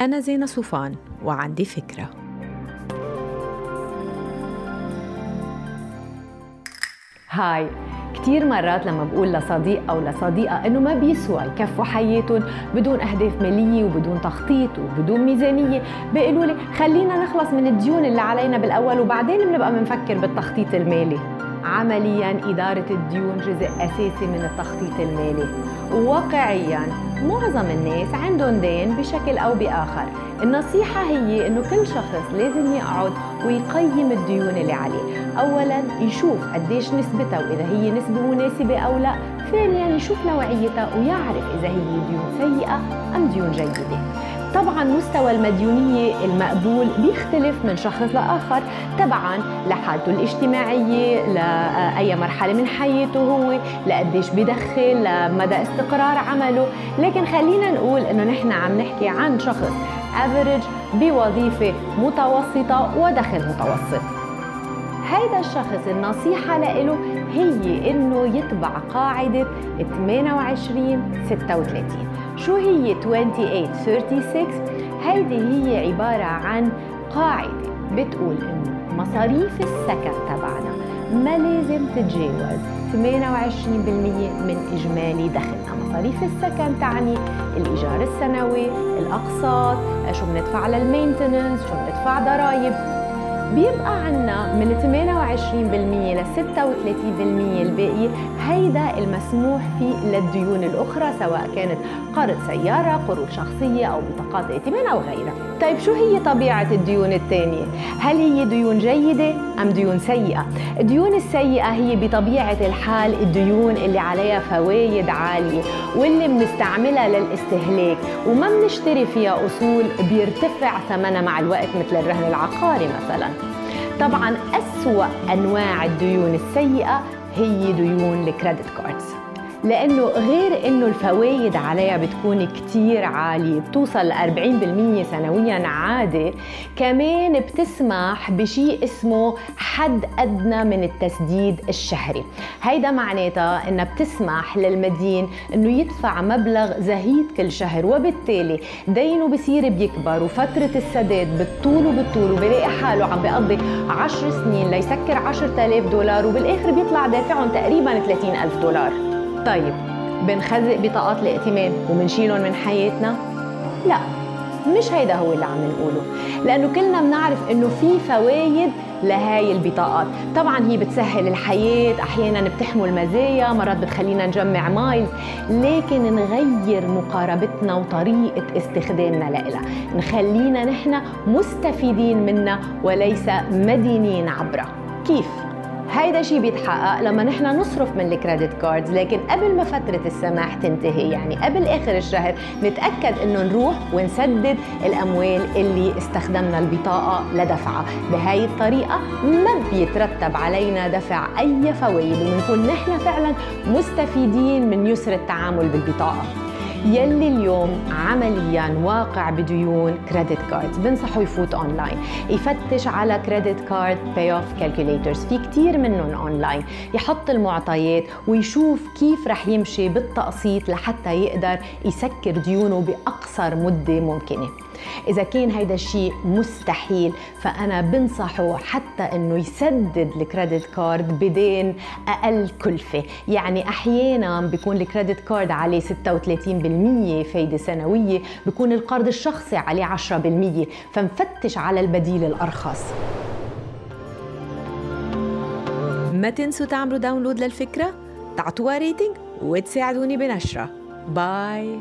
أنا زينة صوفان وعندي فكرة. هاي كتير مرات لما بقول لصديق أو لصديقة إنه ما بيسوى يكفوا حياتهم بدون أهداف مالية وبدون تخطيط وبدون ميزانية بيقولوا لي خلينا نخلص من الديون اللي علينا بالأول وبعدين بنبقى بنفكر بالتخطيط المالي. عمليا إدارة الديون جزء أساسي من التخطيط المالي. وواقعيا معظم الناس عندهم دين بشكل أو بآخر. النصيحة هي إنه كل شخص لازم يقعد ويقيم الديون اللي عليه. أولا يشوف قديش نسبتها وإذا هي نسبة مناسبة أو لا. ثانيا يشوف نوعيتها ويعرف إذا هي ديون سيئة أم ديون جيدة. طبعا مستوى المديونية المقبول بيختلف من شخص لآخر تبعا لحالته الاجتماعية لأي مرحلة من حياته هو لقديش بدخل لمدى استقرار عمله. لكن خلينا نقول إنه نحن عم نحكي عن شخص افريج بوظيفة متوسطة ودخل متوسط. هيدا الشخص النصيحة له هي إنه يتبع قاعدة 28 36 شو هي 28 36 هيدي هي عبارة عن قاعدة بتقول إنه مصاريف السكن تبعنا ما لازم تتجاوز 28% من إجمالي دخلنا. مصاريف السكن تعني الإيجار السنوي الأقساط شو بندفع لل maintenance شو بندفع ضرائب. بيبقى عنا من 28% ل 36% الباقي هيدا المسموح فيه للديون الأخرى سواء كانت قرض سيارة قروض شخصية أو بطاقات ائتمان أو غيرها طيب شو هي طبيعة الديون الثانية؟ هل هي ديون جيدة أم ديون سيئة؟ الديون السيئة هي بطبيعة الحال الديون اللي عليها فوايد عالية واللي بنستعملها للاستهلاك وما بنشتري فيها أصول بيرتفع ثمنها مع الوقت مثل الرهن العقاري مثلا طبعا أسوأ أنواع الديون السيئة هي ديون ال credit cards لأنه غير إنه الفوائد عليها بتكون كتير عالية بتوصل ل 40% سنويا عادي. كمان بتسمح بشيء اسمه حد أدنى من التسديد الشهري. هيدا معناتها إنها بتسمح للمدين إنه يدفع مبلغ زهيد كل شهر وبالتالي دينه بصير بيكبر وفترة السداد بالطول وبالطول وبلاقي حاله عم بيقضي 10 سنين ليسكر 10000 دولار وبالآخر بيطلع دافعهم تقريبا 30000 دولار. طيب بنخزق بطاقات الائتمان وبنشيلهم من حياتنا؟ لا مش هيدا هو اللي عم نقوله لأنه كلنا بنعرف إنه في فوايد لهاي البطاقات طبعا هي بتسهل الحياة أحيانا بتحمل مزايا مرات بتخلينا نجمع miles لكن نغير مقاربتنا وطريقة استخدامنا لها نخلينا نحن مستفيدين منها وليس مدينين عبرها كيف؟ هيدا شيء بيتحقق لما نحن نصرف من ال credit cards لكن قبل ما فترة السماح تنتهي يعني قبل آخر الشهر نتأكد إنه نروح ونسدد الأموال اللي استخدمنا البطاقة لدفعها. بهاي الطريقة ما بيترتب علينا دفع أي فوائد وبنكون نحن فعلا مستفيدين من يسر التعامل بالبطاقة. يلي اليوم عمليا واقع بديون credit cards بنصحه يفوت اونلاين يفتش على credit card pay off calculators في كثير منهم اونلاين يحط المعطيات ويشوف كيف رح يمشي بالتقسيط لحتى يقدر يسكر ديونه بأقصر مدة ممكنة. إذا كان هيدا الشيء مستحيل فأنا بنصحه حتى إنه يسدد ال credit card بدين أقل كلفة. يعني أحيانا بيكون ال credit card عليه 36% فايدة سنوية بيكون القرض الشخصي عليه 10% فنفتش على البديل الأرخص. ما تنسوا تعملوا download للفكرة؟ تعطوها ريتنج وتساعدوني بنشرة. باي